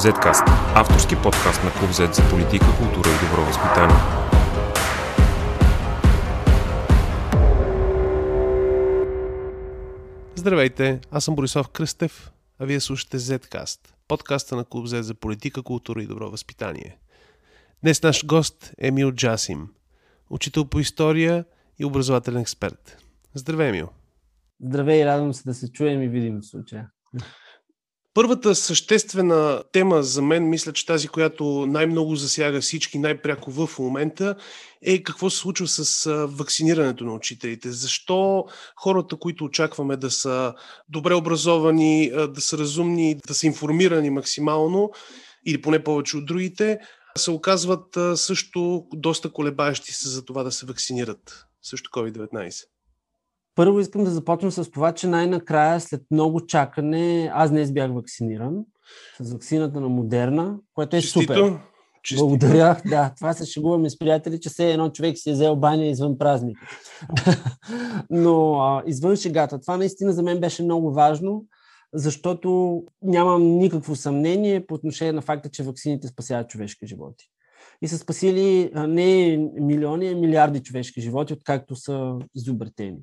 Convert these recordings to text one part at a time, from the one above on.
Zcast – авторски подкаст на Клуб Z за политика, култура и добро възпитание. Здравейте, аз съм Борислав Кръстев, а вие слушате Zcast, подкаста на Клуб Z за политика, култура и добро възпитание. Днес наш гост е Емил Джасим, учител по история и образователен експерт. Здравей, Емил! Здравей, радвам се да се чуем и видим в случая. Първата съществена тема за мен, мисля, че тази, която най-много засяга всички, най-пряко в момента, е какво се случва с вакцинирането на учителите. Защо хората, които очакваме да са добре образовани, да са разумни, да са информирани максимално, или поне повече от другите, се оказват също доста колебаещи се за това да се вакцинират също COVID-19? Първо искам да започна с това, че най-накрая, след много чакане, аз днес бях вакциниран с вакцината на Модерна, което е Честито. супер. Честито. Благодаря. Да, това се шегуваме с приятели, че все едно човек си е взел баня извън празник. Но а, извън шегата, това наистина за мен беше много важно, защото нямам никакво съмнение по отношение на факта, че вакцините спасяват човешки животи. И са спасили не милиони, а милиарди човешки животи, откакто са изобретени.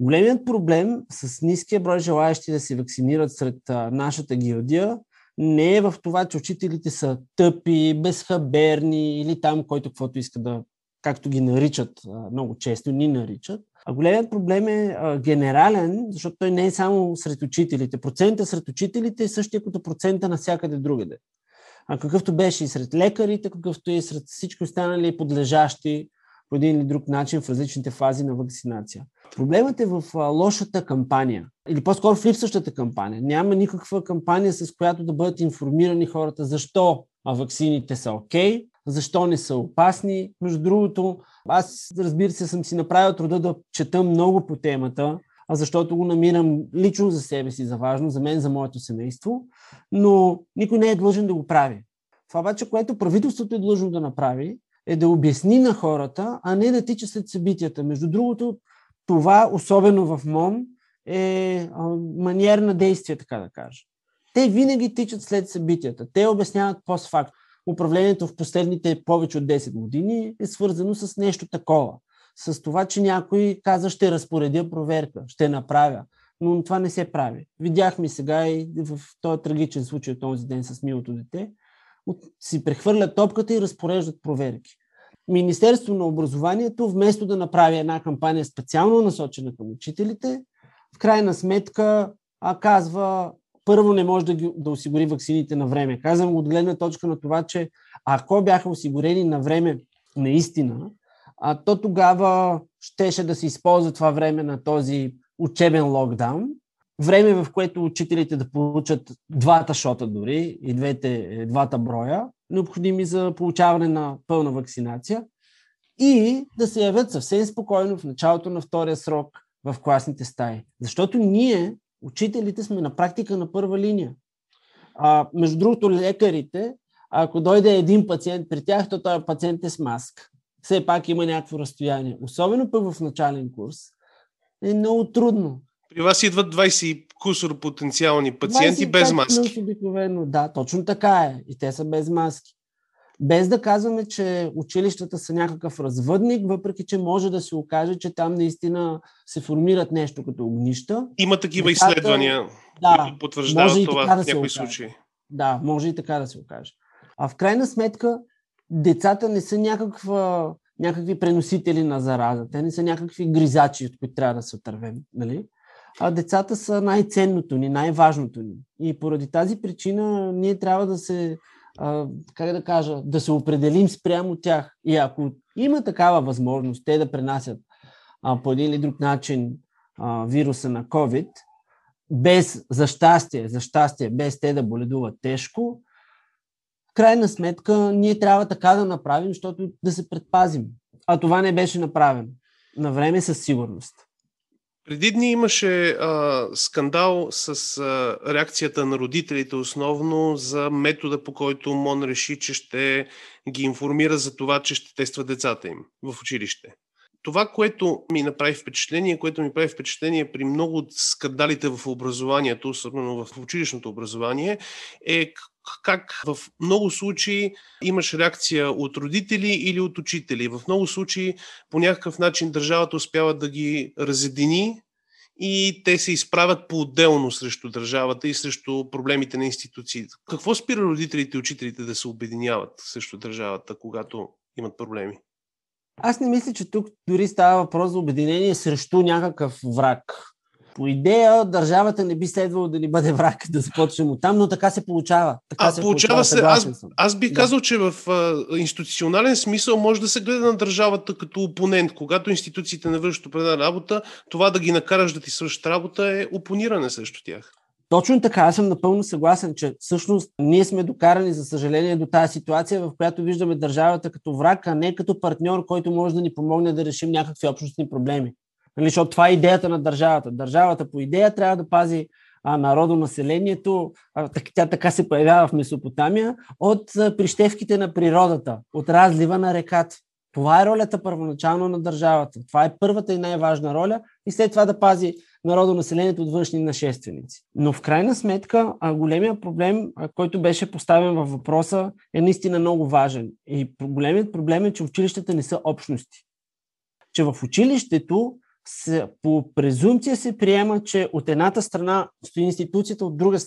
Големият проблем с ниския брой желаящи да се вакцинират сред нашата гилдия не е в това, че учителите са тъпи, безхаберни или там, който каквото иска да, както ги наричат много често, ни наричат. А големият проблем е генерален, защото той не е само сред учителите. Процента сред учителите е същия като процента навсякъде другаде. А какъвто беше и сред лекарите, какъвто и сред всички останали подлежащи по един или друг начин в различните фази на вакцинация. Проблемът е в лошата кампания, или по-скоро в липсващата кампания. Няма никаква кампания, с която да бъдат информирани хората защо вакцините са окей, okay, защо не са опасни. Между другото, аз разбира се съм си направил труда да чета много по темата, защото го намирам лично за себе си за важно, за мен, за моето семейство, но никой не е длъжен да го прави. Това обаче, което правителството е длъжно да направи, е да обясни на хората, а не да тича след събитията. Между другото, това, особено в МОН, е маниер на действие, така да кажа. Те винаги тичат след събитията. Те обясняват постфакт. Управлението в последните повече от 10 години е свързано с нещо такова. С това, че някой каза, ще разпоредя проверка, ще направя. Но това не се прави. Видяхме сега и в този трагичен случай от този ден с милото дете, си прехвърлят топката и разпореждат проверки. Министерство на образованието, вместо да направи една кампания специално насочена към учителите, в крайна сметка а, казва, първо не може да, ги, да осигури ваксините на време. Казвам от гледна точка на това, че ако бяха осигурени на време наистина, а, то тогава щеше да се използва това време на този учебен локдаун, време в което учителите да получат двата шота дори и двете, двата броя, необходими за получаване на пълна вакцинация и да се явят съвсем спокойно в началото на втория срок в класните стаи. Защото ние, учителите, сме на практика на първа линия. А, между другото, лекарите, ако дойде един пациент при тях, то този пациент е с маска. Все пак има някакво разстояние. Особено пък в начален курс е много трудно. При вас идват 20 кусор потенциални пациенти без маски. Обикновено, да, точно така е. И те са без маски. Без да казваме, че училищата са някакъв развъдник, въпреки че може да се окаже, че там наистина се формират нещо като огнища. Има такива Децата, изследвания, да, които потвърждават това в да някои случаи. Да, може и така да се окаже. А в крайна сметка, децата не са някаква, някакви преносители на зараза. Те не са някакви гризачи, от които трябва да се отървем. Нали? А децата са най-ценното ни, най-важното ни. И поради тази причина ние трябва да се, а, как да кажа, да се определим спрямо тях. И ако има такава възможност те да пренасят а, по един или друг начин а, вируса на COVID, без, за щастие, за щастие, без те да боледуват тежко, крайна сметка ние трябва така да направим, защото да се предпазим. А това не беше направено. На време със сигурност. Преди дни имаше а, скандал с а, реакцията на родителите основно за метода по който МОН реши, че ще ги информира за това, че ще тества децата им в училище. това, което ми направи впечатление, което ми прави впечатление при много от скандалите в образованието, особено в училищното образование, е как в много случаи имаш реакция от родители или от учители. В много случаи по някакъв начин държавата успява да ги разедини и те се изправят по-отделно срещу държавата и срещу проблемите на институциите. Какво спира родителите и учителите да се обединяват срещу държавата, когато имат проблеми? Аз не мисля, че тук дори става въпрос за обединение срещу някакъв враг. По идея, държавата не би следвало да ни бъде враг, да започнем от там, но така се получава. Така а, се получава, се. Аз, аз бих да. казал, че в а, институционален смисъл може да се гледа на държавата като опонент. Когато институциите не вършат определена работа, това да ги накараш да ти свършат работа е опониране срещу тях. Точно така, аз съм напълно съгласен, че всъщност ние сме докарани, за съжаление, до тази ситуация, в която виждаме държавата като враг, а не като партньор, който може да ни помогне да решим някакви общностни проблеми. Нали, защото това е идеята на държавата. Държавата по идея трябва да пази а, народонаселението, а, тя така се появява в Месопотамия, от а, прищевките на природата, от разлива на реката. Това е ролята първоначално на държавата. Това е първата и най-важна роля и след това да пази народонаселението от външни нашественици. Но в крайна сметка големия проблем, който беше поставен във въпроса, е наистина много важен. И големият проблем е, че училищата не са общности. Че в училището се, по презумпция се приема, че от едната страна стои институцията, от друга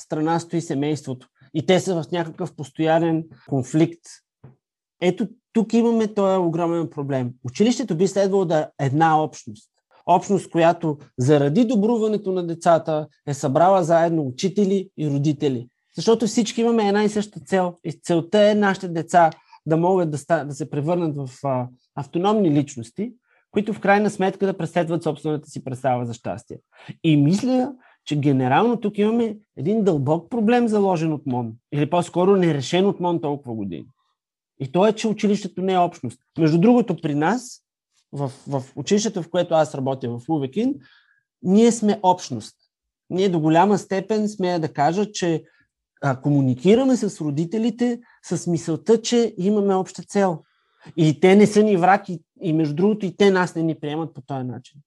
страна стои семейството. И те са в някакъв постоянен конфликт. Ето тук имаме този огромен проблем. Училището би следвало да е една общност. Общност, която заради добруването на децата е събрала заедно учители и родители. Защото всички имаме една и съща цел. И целта е нашите деца да могат да, ста, да се превърнат в а, автономни личности, които в крайна сметка да преследват собствената си представа за щастие. И мисля, че генерално тук имаме един дълбок проблем заложен от МОН, или по-скоро нерешен от МОН толкова години. И то е, че училището не е общност. Между другото, при нас, в, в училището, в което аз работя в Увекин, ние сме общност. Ние до голяма степен сме да кажа, че а, комуникираме с родителите с мисълта, че имаме обща цел. И те не са ни враг и, и между другото и те нас не ни приемат по този начин.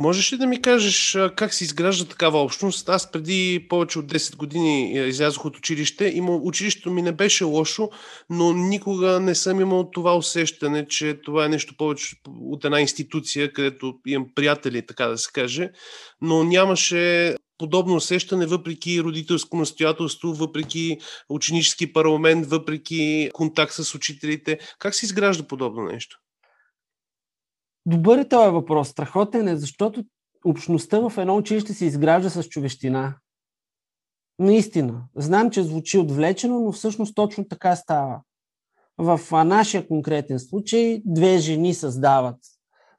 Можеш ли да ми кажеш как се изгражда такава общност? Аз преди повече от 10 години излязох от училище. Има, училището ми не беше лошо, но никога не съм имал това усещане, че това е нещо повече от една институция, където имам приятели, така да се каже. Но нямаше подобно усещане, въпреки родителско настоятелство, въпреки ученически парламент, въпреки контакт с учителите. Как се изгражда подобно нещо? Добър е този въпрос. Страхотен е, защото общността в едно училище се изгражда с човещина. Наистина. Знам, че звучи отвлечено, но всъщност точно така става. В нашия конкретен случай две жени създават,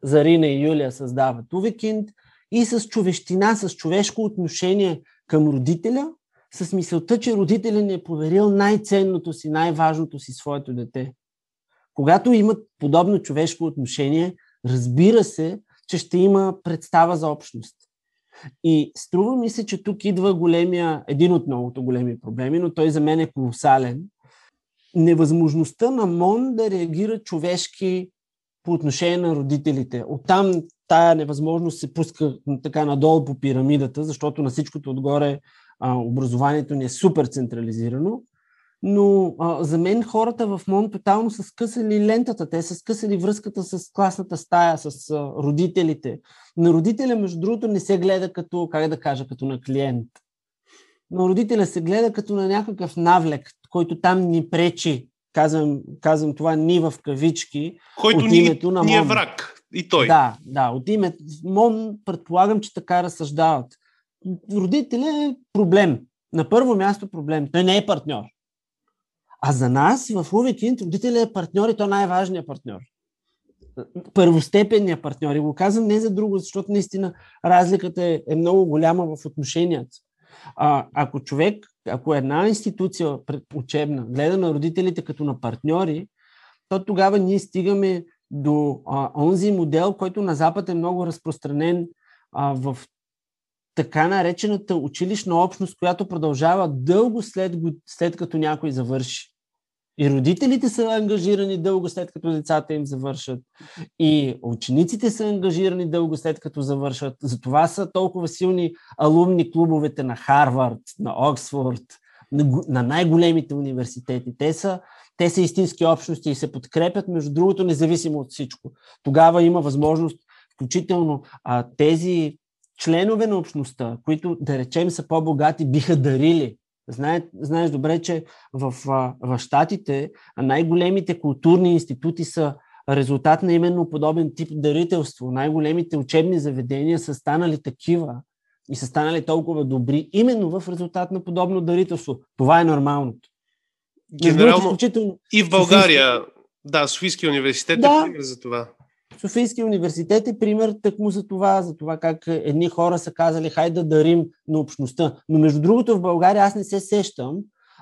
Зарина и Юлия създават Увекинд и с човещина, с човешко отношение към родителя, с мисълта, че родителя ни е поверил най-ценното си, най-важното си своето дете. Когато имат подобно човешко отношение, разбира се, че ще има представа за общност. И струва ми се, че тук идва големия, един от многото големи проблеми, но той за мен е колосален. Невъзможността на МОН да реагира човешки по отношение на родителите. Оттам тая невъзможност се пуска така надолу по пирамидата, защото на всичкото отгоре а, образованието ни е супер централизирано но а, за мен хората в МОН тотално са скъсали лентата, те са скъсали връзката с класната стая, с а, родителите. На родителя, между другото, не се гледа като, как да кажа, като на клиент. На родителя се гледа като на някакъв навлек, който там ни пречи, казвам, казвам това ни в кавички, който от името ни, на МОН. Ни е враг. И той. Да, да, от името. МОН предполагам, че така разсъждават. Родителя е проблем. На първо място проблем. Той не е партньор. А за нас в Увекинт родителят е партньор и то най-важният партньор. Първостепенният партньор. И го казвам не за друго, защото наистина разликата е, е много голяма в отношенията. А, ако човек, ако една институция учебна гледа на родителите като на партньори, то тогава ние стигаме до а, онзи модел, който на Запад е много разпространен а, в така наречената училищна общност, която продължава дълго след, след като някой завърши. И родителите са ангажирани дълго след като децата им завършат. И учениците са ангажирани дълго след като завършат. Затова са толкова силни алумни клубовете на Харвард, на Оксфорд, на, на най-големите университети. Те са, те са истински общности и се подкрепят, между другото, независимо от всичко. Тогава има възможност, включително а, тези членове на общността, които, да речем, са по-богати, биха дарили Знае, знаеш добре, че в, в Штатите най-големите културни институти са резултат на именно подобен тип дарителство. Най-големите учебни заведения са станали такива и са станали толкова добри именно в резултат на подобно дарителство. Това е нормалното. Генерално и в България, Софийски... да, Софийския университет да, е пример за това. Софийския университет е пример тъкмо за това, за това как едни хора са казали, хайде да дарим на общността. Но между другото в България аз не се сещам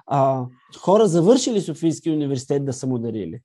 а, хора завършили Софийския университет да са му дарили.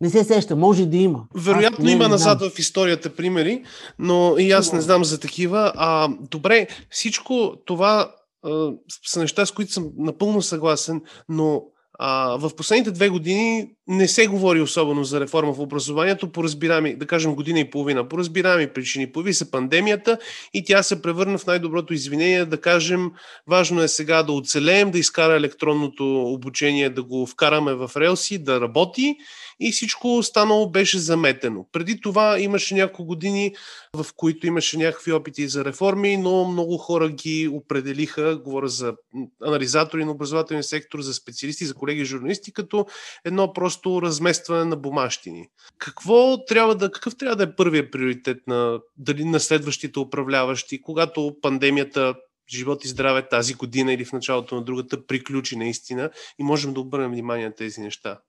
Не се сеща, може да има. Вероятно има назад в историята примери, но и аз не знам за такива. А, добре, всичко това а, са неща, с които съм напълно съгласен, но а, в последните две години не се говори особено за реформа в образованието по разбирами, да кажем година и половина, по разбирами причини. Появи се пандемията и тя се превърна в най-доброто извинение. Да кажем важно е сега да оцелеем, да изкара електронното обучение, да го вкараме в релси, да работи и всичко останало беше заметено. Преди това имаше няколко години, в които имаше някакви опити за реформи, но много хора ги определиха, говоря за анализатори на образователния сектор, за специалисти, за колеги журналисти, като едно просто разместване на бумащини. Какво трябва да, какъв трябва да е първият приоритет на, дали на следващите управляващи, когато пандемията живот и здраве тази година или в началото на другата приключи наистина и можем да обърнем внимание на тези неща?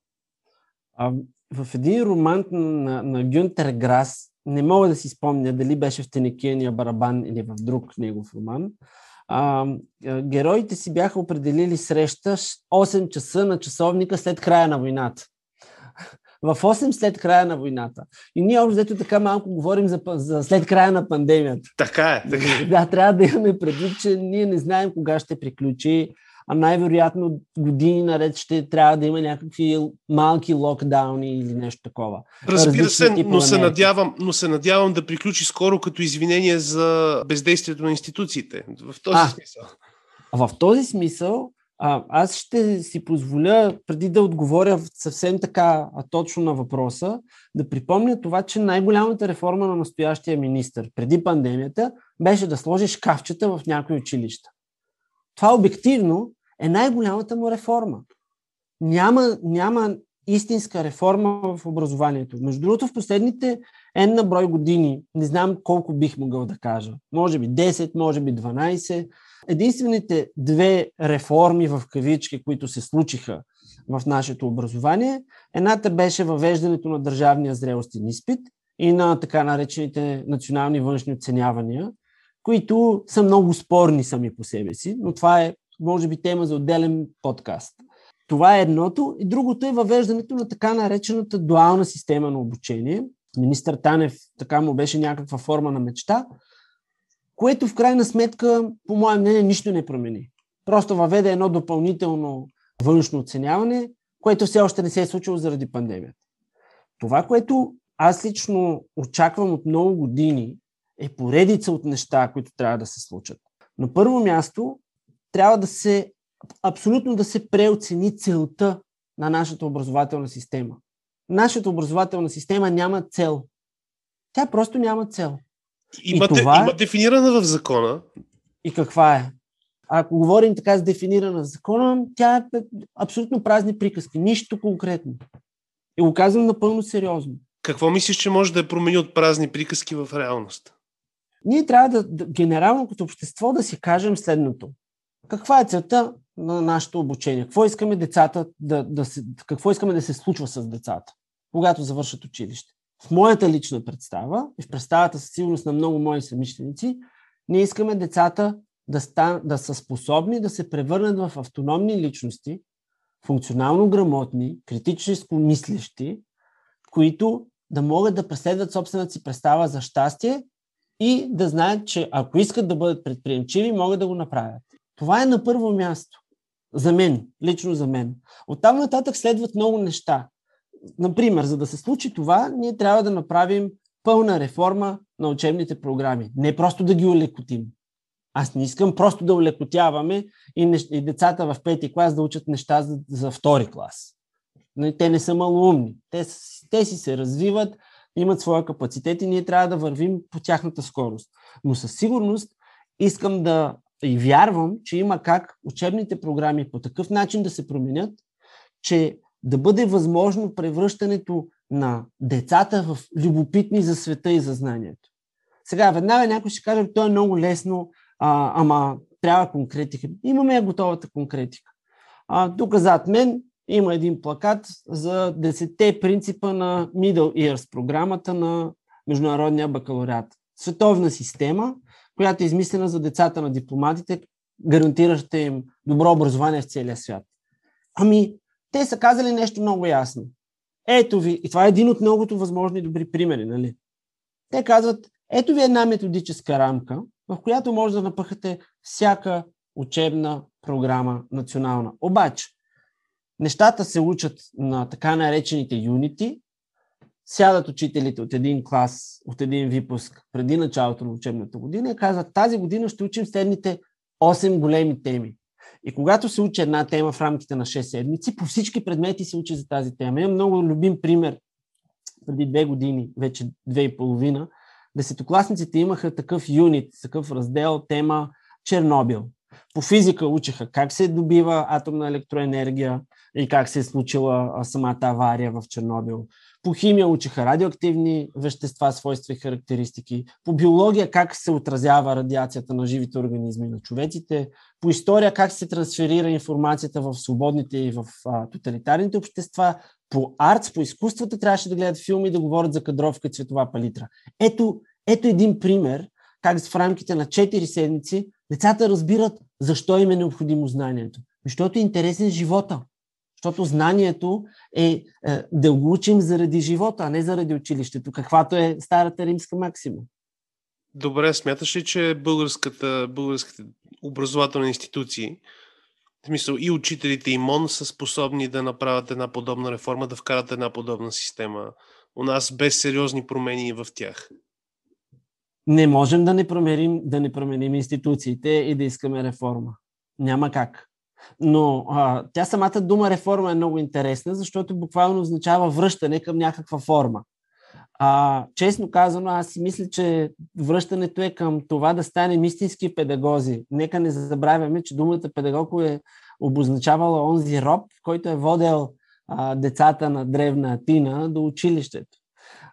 А, в един роман на, на Гюнтер Грас, не мога да си спомня дали беше в Тенекияния барабан или в друг негов роман, а, героите си бяха определили среща 8 часа на часовника след края на войната. В 8 след края на войната. И ние общо взето така малко говорим за, за след края на пандемията. Така е. Така. Е. Да, трябва да имаме предвид, че ние не знаем кога ще приключи а най-вероятно години наред ще трябва да има някакви малки локдауни или нещо такова. Разбира се, но се, надявам, но се надявам да приключи скоро като извинение за бездействието на институциите. В този а, смисъл. В този смисъл а, аз ще си позволя, преди да отговоря съвсем така точно на въпроса, да припомня това, че най-голямата реформа на настоящия министр преди пандемията беше да сложи шкафчета в някои училища. Това обективно е най-голямата му реформа. Няма, няма истинска реформа в образованието. Между другото, в последните N на брой години, не знам колко бих могъл да кажа, може би 10, може би 12, единствените две реформи в кавички, които се случиха в нашето образование, едната беше въвеждането на държавния зрелостен изпит и на така наречените национални външни оценявания, които са много спорни сами по себе си, но това е може би тема за отделен подкаст. Това е едното. И другото е въвеждането на така наречената дуална система на обучение. Министър Танев така му беше някаква форма на мечта, което в крайна сметка, по мое мнение, нищо не промени. Просто въведе едно допълнително външно оценяване, което все още не се е случило заради пандемията. Това, което аз лично очаквам от много години, е поредица от неща, които трябва да се случат. На първо място, трябва да се абсолютно да се преоцени целта на нашата образователна система. Нашата образователна система няма цел. Тя просто няма цел. Има, и това... има дефинирана в закона. И каква е? Ако говорим така с дефинирана в закона, тя е абсолютно празни приказки. Нищо конкретно. И го казвам напълно сериозно. Какво мислиш, че може да е промени от празни приказки в реалност? Ние трябва да, да генерално като общество да си кажем следното каква е целта на нашето обучение? Какво искаме децата да, да се, какво искаме да се случва с децата, когато завършат училище? В моята лична представа и в представата със сигурност на много мои съмишленици, ние искаме децата да, стан, да са способни да се превърнат в автономни личности, функционално грамотни, критически мислещи, които да могат да преследват собствената си представа за щастие и да знаят, че ако искат да бъдат предприемчиви, могат да го направят. Това е на първо място. За мен, лично за мен. Оттам нататък следват много неща. Например, за да се случи това, ние трябва да направим пълна реформа на учебните програми. Не просто да ги улекотим. Аз не искам просто да улекотяваме и, нещ... и децата в пети клас да учат неща за, за втори клас. Но те не са малоумни. Те, те си се развиват, имат своя капацитет и ние трябва да вървим по тяхната скорост. Но със сигурност искам да и вярвам, че има как учебните програми по такъв начин да се променят, че да бъде възможно превръщането на децата в любопитни за света и за знанието. Сега, веднага някой ще каже, то е много лесно, а, ама трябва конкретика. Имаме готовата конкретика. А, тук зад мен има един плакат за 10 принципа на Middle Years, програмата на Международния бакалавриат. Световна система, която е измислена за децата на дипломатите, гарантираща им добро образование в целия свят. Ами, те са казали нещо много ясно. Ето ви, и това е един от многото възможни добри примери, нали? Те казват, ето ви една методическа рамка, в която може да напъхате всяка учебна програма национална. Обаче, нещата се учат на така наречените юнити, сядат учителите от един клас, от един випуск преди началото на учебната година и казват, тази година ще учим следните 8 големи теми. И когато се учи една тема в рамките на 6 седмици, по всички предмети се учи за тази тема. Имам много любим пример преди две години, вече две и половина. Десетокласниците имаха такъв юнит, такъв раздел, тема Чернобил. По физика учиха как се добива атомна електроенергия и как се е случила самата авария в Чернобил. По химия учиха радиоактивни вещества, свойства и характеристики. По биология как се отразява радиацията на живите организми на човеците. По история как се трансферира информацията в свободните и в а, тоталитарните общества. По артс, по изкуствата трябваше да гледат филми и да говорят за кадровка и цветова палитра. Ето, ето един пример как в рамките на 4 седмици децата разбират защо им е необходимо знанието. Защото е интересен живота. Защото знанието е, е да го учим заради живота, а не заради училището, каквато е старата римска максима. Добре, смяташ ли, че българската, българските образователни институции, в смисъл и учителите и МОН са способни да направят една подобна реформа, да вкарат една подобна система у нас без сериозни промени в тях? Не можем да не променим, да не променим институциите и да искаме реформа. Няма как. Но а, тя самата дума реформа е много интересна, защото буквално означава връщане към някаква форма. А, честно казано, аз си мисля, че връщането е към това да станем истински педагози. Нека не забравяме, че думата педагог е обозначавала онзи роб, който е водел а, децата на древна Атина до училището.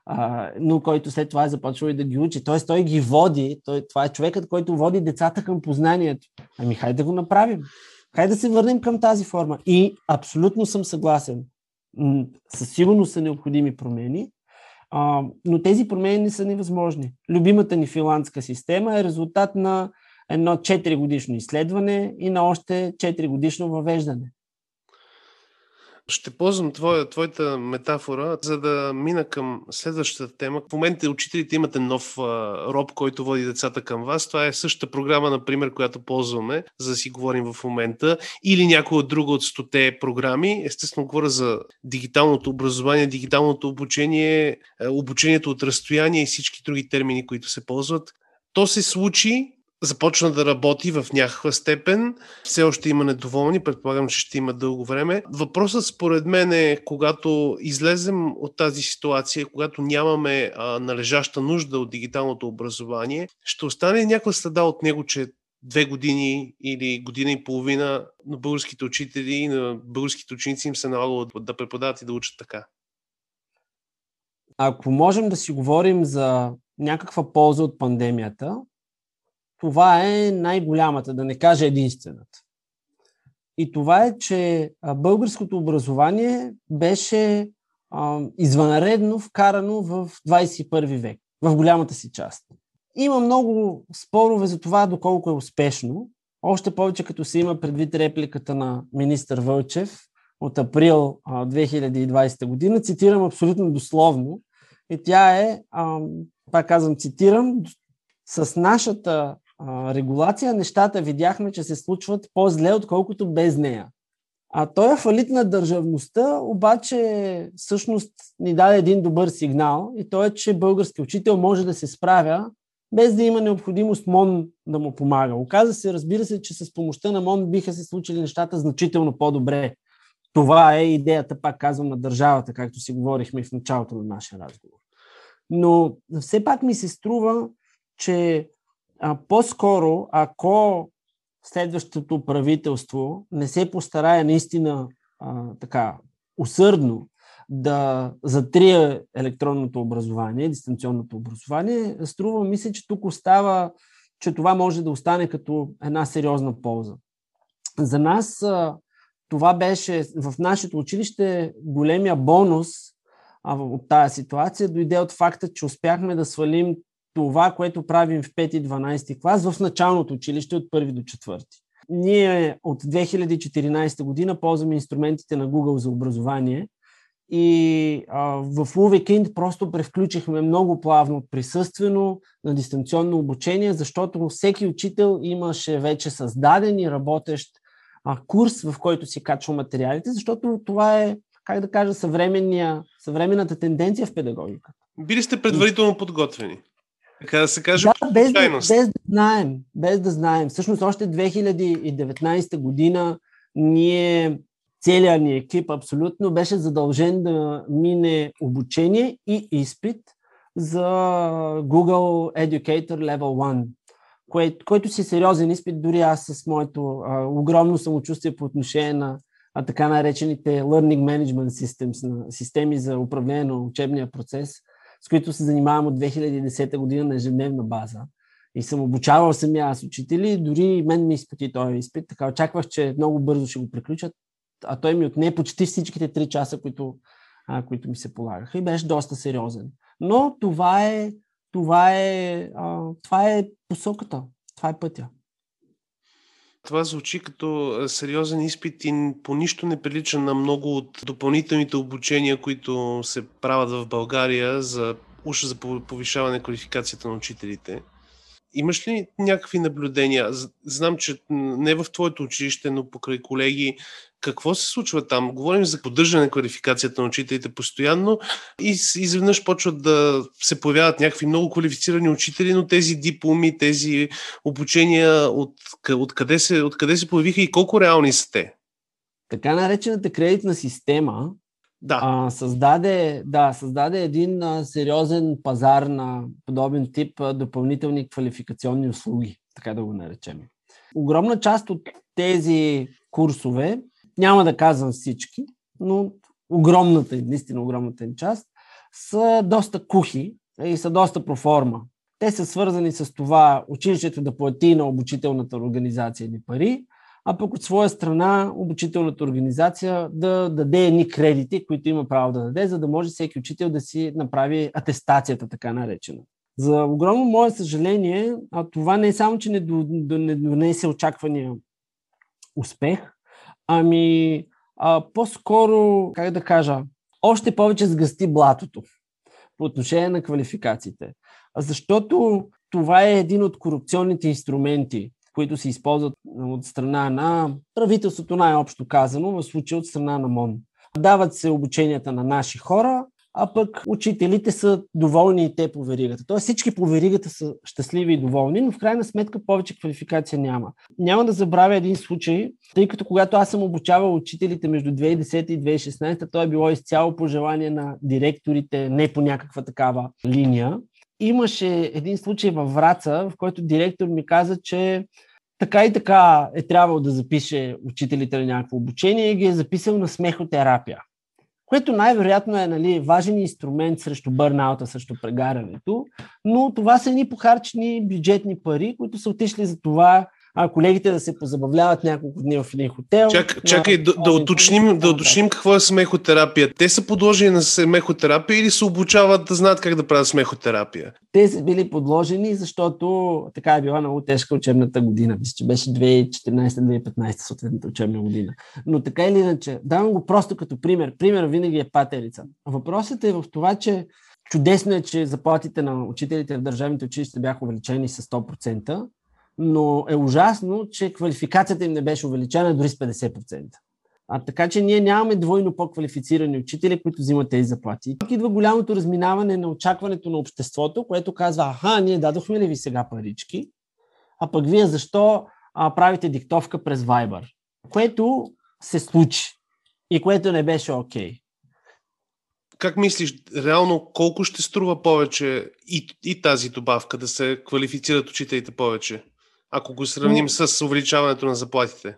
А, но който след това е започвал и да ги учи. Тоест той ги води, той, това е човекът, който води децата към познанието. Ами хайде да го направим. Хайде да се върнем към тази форма. И абсолютно съм съгласен. Със сигурност са необходими промени, а, но тези промени не са невъзможни. Любимата ни финландска система е резултат на едно 4 годишно изследване и на още 4 годишно въвеждане. Ще ползвам твоя, твоята метафора, за да мина към следващата тема. В момента учителите имате нов а, роб, който води децата към вас. Това е същата програма, например, която ползваме, за да си говорим в момента. Или някоя друга от стоте програми. Естествено, говоря за дигиталното образование, дигиталното обучение, обучението от разстояние и всички други термини, които се ползват. То се случи започна да работи в някаква степен. Все още има недоволни, предполагам, че ще има дълго време. Въпросът според мен е, когато излезем от тази ситуация, когато нямаме а, належаща нужда от дигиталното образование, ще остане някаква следа от него, че две години или година и половина на българските учители и на българските ученици им се налагало да преподават и да учат така. Ако можем да си говорим за някаква полза от пандемията, това е най-голямата, да не кажа единствената. И това е, че българското образование беше а, извънредно вкарано в 21 век, в голямата си част. Има много спорове за това доколко е успешно, още повече като се има предвид репликата на министър Вълчев от април а, 2020 година. Цитирам абсолютно дословно. И тя е, пак казвам, цитирам, с нашата регулация нещата видяхме, че се случват по-зле, отколкото без нея. А той е фалит на държавността, обаче всъщност ни даде един добър сигнал и то е, че български учител може да се справя без да има необходимост МОН да му помага. Оказа се, разбира се, че с помощта на МОН биха се случили нещата значително по-добре. Това е идеята, пак казвам, на държавата, както си говорихме в началото на нашия разговор. Но все пак ми се струва, че а, по-скоро, ако следващото правителство не се постарае наистина а, така усърдно да затрие електронното образование, дистанционното образование, струва ми се, че тук остава, че това може да остане като една сериозна полза. За нас това беше в нашето училище големия бонус от тази ситуация дойде от факта, че успяхме да свалим това, което правим в 5-12 клас в началното училище от 1 до 4. Ние от 2014 година ползваме инструментите на Google за образование и а, в Uweekend просто превключихме много плавно присъствено на дистанционно обучение, защото всеки учител имаше вече създаден и работещ а, курс, в който си качва материалите, защото това е, как да кажа, съвременната тенденция в педагогиката. Били сте предварително подготвени? Така да се каже, да, без, да, без да знаем. Без да знаем. Всъщност още 2019 година ние, целият ни екип абсолютно беше задължен да мине обучение и изпит за Google Educator Level 1, кое, който си е сериозен изпит, дори аз с моето а, огромно самочувствие по отношение на а, така наречените Learning Management Systems, на системи за управление на учебния процес – с които се занимавам от 2010 година на ежедневна база. И съм обучавал самия аз учители, дори мен ми изпити този изпит, така очаквах, че много бързо ще го приключат, а той ми отне почти всичките 3 часа, които, а, които ми се полагаха и беше доста сериозен. Но това е, това е, а, това е посоката, това е пътя. Това звучи като сериозен изпит и по нищо не прилича на много от допълнителните обучения, които се правят в България за уж за повишаване квалификацията на учителите. Имаш ли някакви наблюдения? Знам, че не в твоето училище, но покрай колеги, какво се случва там? Говорим за поддържане на квалификацията на учителите постоянно и изведнъж почват да се появяват някакви много квалифицирани учители, но тези дипломи, тези обучения, от, от, къде, се, от къде се появиха и колко реални са те? Така наречената кредитна система да. А, създаде, да, създаде един а, сериозен пазар на подобен тип а, допълнителни квалификационни услуги, така да го наречем. Огромна част от тези курсове, няма да казвам всички, но огромната, наистина огромната им част, са доста кухи и са доста проформа. Те са свързани с това училището да плати на обучителната организация ни пари, а пък от своя страна обучителната организация да даде едни кредити, които има право да даде, за да може всеки учител да си направи атестацията, така наречена. За огромно мое съжаление, а това не е само, че не донесе очаквания успех, ами а, по-скоро, как да кажа, още повече сгъсти блатото по отношение на квалификациите. Защото това е един от корупционните инструменти, които се използват от страна на правителството, най-общо казано, в случая от страна на МОН. Дават се обученията на наши хора, а пък учителите са доволни и те по веригата. Тоест всички по веригата са щастливи и доволни, но в крайна сметка повече квалификация няма. Няма да забравя един случай, тъй като когато аз съм обучавал учителите между 2010 и 2016, то е било изцяло по желание на директорите, не по някаква такава линия. Имаше един случай във Враца, в който директор ми каза, че така и така е трябвало да запише учителите на някакво обучение и ги е записал на смехотерапия, което най-вероятно е нали, важен инструмент срещу бърнаута, срещу прегарянето, но това са едни похарчени бюджетни пари, които са отишли за това а колегите да се позабавляват няколко дни в един хотел. Чак, чакай, да, да, уточним, да уточним какво е смехотерапия. Те са подложени на смехотерапия или се обучават да знаят как да правят смехотерапия? Те са били подложени, защото така е била много тежка учебната година. Мисля, че беше 2014-2015 съответната учебна година. Но така или иначе, давам го просто като пример. Пример винаги е патерица. Въпросът е в това, че Чудесно е, че заплатите на учителите в държавните училища бяха увеличени с 100%, но е ужасно, че квалификацията им не беше увеличена дори с 50%. А, така че ние нямаме двойно по-квалифицирани учители, които взимат тези заплати. Тук идва голямото разминаване на очакването на обществото, което казва, аха, ние дадохме ли ви сега парички, а пък вие защо а, правите диктовка през Viber? Което се случи и което не беше окей. Okay. Как мислиш, реално колко ще струва повече и, и тази добавка, да се квалифицират учителите повече, ако го сравним Но... с увеличаването на заплатите?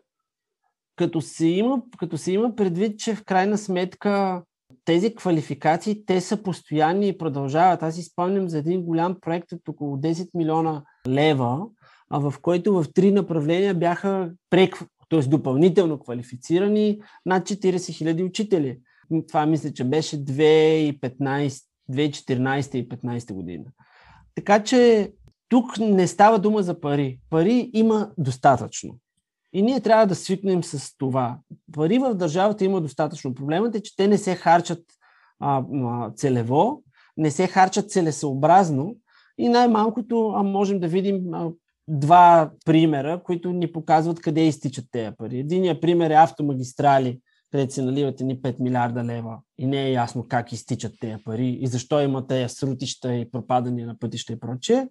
Като се, има, като се има предвид, че в крайна сметка тези квалификации, те са постоянни и продължават. Аз изпълням за един голям проект от около 10 милиона лева, а в който в три направления бяха прек, т.е. допълнително квалифицирани над 40 хиляди учители. Това мисля, че беше 2015, 2014 и 2015 година. Така че тук не става дума за пари. Пари има достатъчно. И ние трябва да свикнем с това. Пари в държавата има достатъчно. Проблемът е, че те не се харчат а, а, целево, не се харчат целесъобразно и най-малкото а можем да видим а, два примера, които ни показват къде изтичат тези пари. Единият пример е автомагистрали, където се наливат ни 5 милиарда лева и не е ясно как изтичат тези пари и защо има тези срутища и пропадания на пътища и прочее.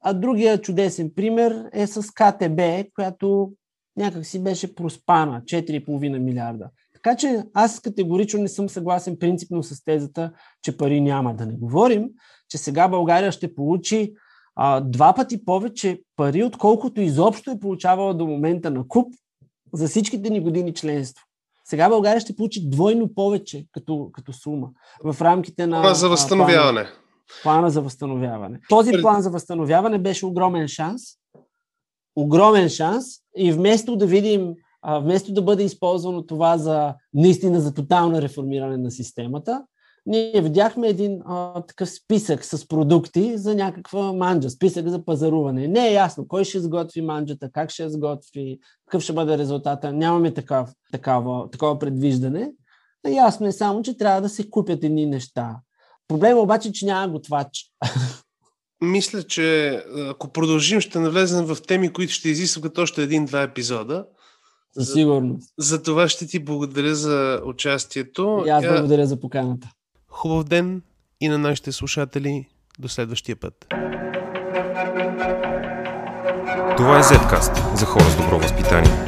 А другия чудесен пример е с КТБ, която някак си беше проспана 4,5 милиарда. Така че аз категорично не съм съгласен принципно с тезата, че пари няма. Да не говорим, че сега България ще получи а, два пъти повече пари, отколкото изобщо е получавала до момента на куп за всичките ни години членство. Сега България ще получи двойно повече като, като сума в рамките на. Плана за възстановяване. Плана, плана за възстановяване. Този план за възстановяване беше огромен шанс. Огромен шанс. И вместо да видим, вместо да бъде използвано това за наистина за тотално реформиране на системата, ние видяхме един а, такъв списък с продукти за някаква манджа, списък за пазаруване. Не е ясно кой ще сготви манджата, как ще сготви, какъв ще бъде резултата. Нямаме такав, такава, такова предвиждане. Ясно е само, че трябва да се купят едни неща. Проблема обаче, е, че няма готвач. Мисля, че ако продължим, ще навлезем в теми, които ще изискват още един-два епизода. Със сигурност. За, за това ще ти благодаря за участието. И аз благодаря за поканата. Хубав ден и на нашите слушатели. До следващия път. Това е Zcast за хора с добро възпитание.